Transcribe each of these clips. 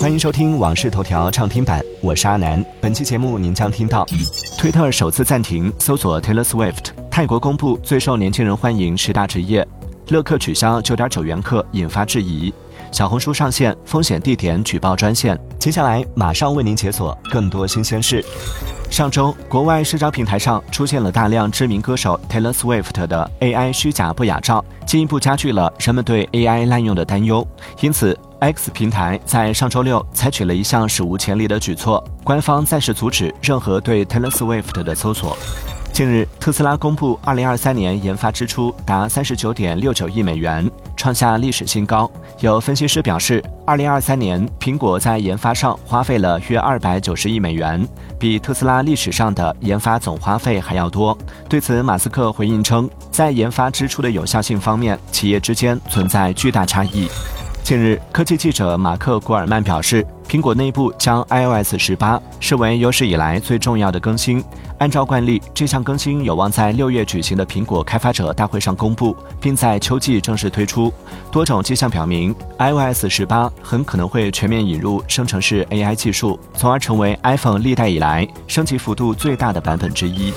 欢迎收听《往事头条》畅听版，我是阿南。本期节目您将听到：推特首次暂停搜索 Taylor Swift；泰国公布最受年轻人欢迎十大职业；乐客取消九点九元课引发质疑；小红书上线风险地点举报专线。接下来马上为您解锁更多新鲜事。上周，国外社交平台上出现了大量知名歌手 Taylor Swift 的 AI 虚假不雅照，进一步加剧了人们对 AI 滥用的担忧。因此，X 平台在上周六采取了一项史无前例的举措，官方暂时阻止任何对 Taylor Swift 的搜索。近日，特斯拉公布2023年研发支出达39.69亿美元，创下历史新高。有分析师表示，2023年苹果在研发上花费了约290亿美元，比特斯拉历史上的研发总花费还要多。对此，马斯克回应称，在研发支出的有效性方面，企业之间存在巨大差异。近日，科技记者马克·古尔曼表示，苹果内部将 iOS 十八视为有史以来最重要的更新。按照惯例，这项更新有望在六月举行的苹果开发者大会上公布，并在秋季正式推出。多种迹象表明，iOS 十八很可能会全面引入生成式 AI 技术，从而成为 iPhone 历代以来升级幅度最大的版本之一。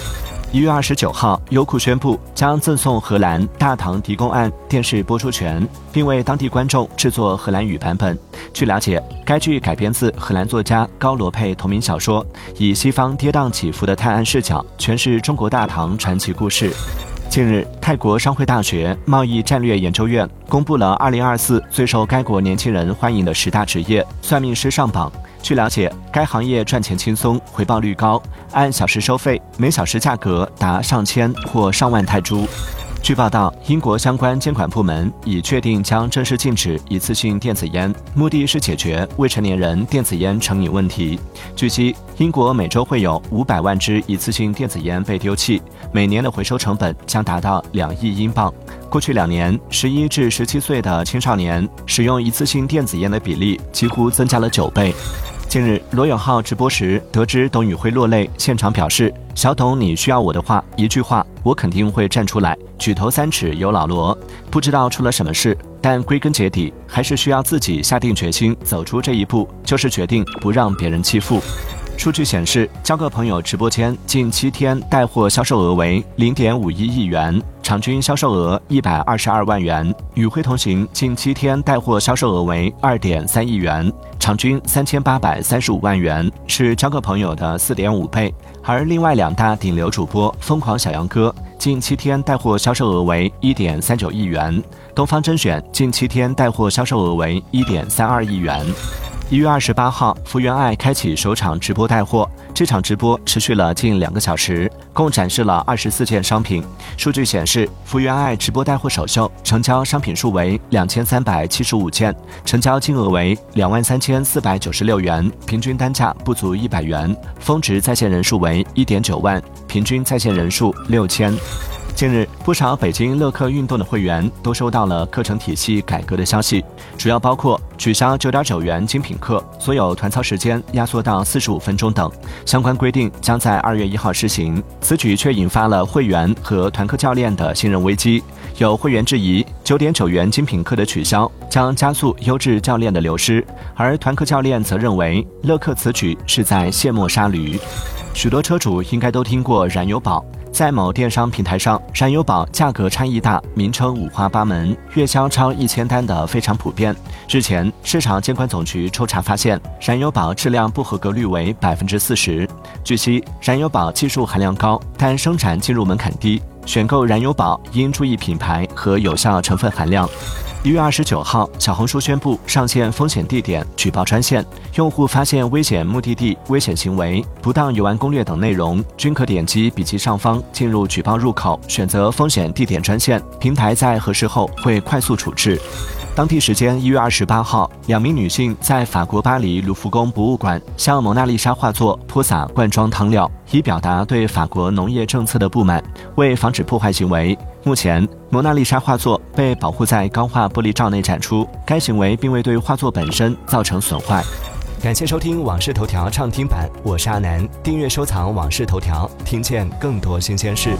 一月二十九号，优酷宣布将赠送荷兰《大唐狄公案》电视播出权，并为当地观众制作荷兰语版本。据了解，该剧改编自荷兰作家高罗佩同名小说，以西方跌宕起伏的探案视角诠释中国大唐传奇故事。近日，泰国商会大学贸易战略研究院公布了二零二四最受该国年轻人欢迎的十大职业，算命师上榜。据了解，该行业赚钱轻松，回报率高，按小时收费，每小时价格达上千或上万泰铢。据报道，英国相关监管部门已确定将正式禁止一次性电子烟，目的是解决未成年人电子烟成瘾问题。据悉，英国每周会有五百万支一次性电子烟被丢弃，每年的回收成本将达到两亿英镑。过去两年，十一至十七岁的青少年使用一次性电子烟的比例几乎增加了九倍。近日，罗永浩直播时得知董宇辉落泪，现场表示：“小董，你需要我的话，一句话，我肯定会站出来。举头三尺有老罗，不知道出了什么事，但归根结底还是需要自己下定决心走出这一步，就是决定不让别人欺负。”数据显示，交个朋友直播间近七天带货销售额为零点五一亿元，场均销售额一百二十二万元；与会同行近七天带货销售额为二点三亿元，场均三千八百三十五万元，是交个朋友的四点五倍。而另外两大顶流主播疯狂小杨哥近七天带货销售额为一点三九亿元，东方甄选近七天带货销售额为一点三二亿元。一月二十八号，福原爱开启首场直播带货。这场直播持续了近两个小时，共展示了二十四件商品。数据显示，福原爱直播带货首秀成交商品数为两千三百七十五件，成交金额为两万三千四百九十六元，平均单价不足一百元。峰值在线人数为一点九万，平均在线人数六千。近日，不少北京乐客运动的会员都收到了课程体系改革的消息，主要包括取消九点九元精品课，所有团操时间压缩到四十五分钟等。相关规定将在二月一号施行。此举却引发了会员和团课教练的信任危机。有会员质疑，九点九元精品课的取消将加速优质教练的流失，而团课教练则认为乐客此举是在卸磨杀驴。许多车主应该都听过燃油宝。在某电商平台上，燃油宝价格差异大，名称五花八门，月销超一千单的非常普遍。日前，市场监管总局抽查发现，燃油宝质量不合格率为百分之四十。据悉，燃油宝技术含量高，但生产进入门槛低，选购燃油宝应注意品牌和有效成分含量。一月二十九号，小红书宣布上线风险地点举报专线，用户发现危险目的地、危险行为、不当游玩攻略等内容，均可点击笔记上方进入举报入口，选择风险地点专线，平台在核实后会快速处置。当地时间一月二十八号，两名女性在法国巴黎卢浮宫博物馆向蒙娜丽莎画作泼洒罐装汤料，以表达对法国农业政策的不满。为防止破坏行为。目前，蒙娜丽莎画作被保护在钢化玻璃罩内展出，该行为并未对画作本身造成损坏。感谢收听《往事头条》畅听版，我是阿南。订阅收藏《往事头条》，听见更多新鲜事。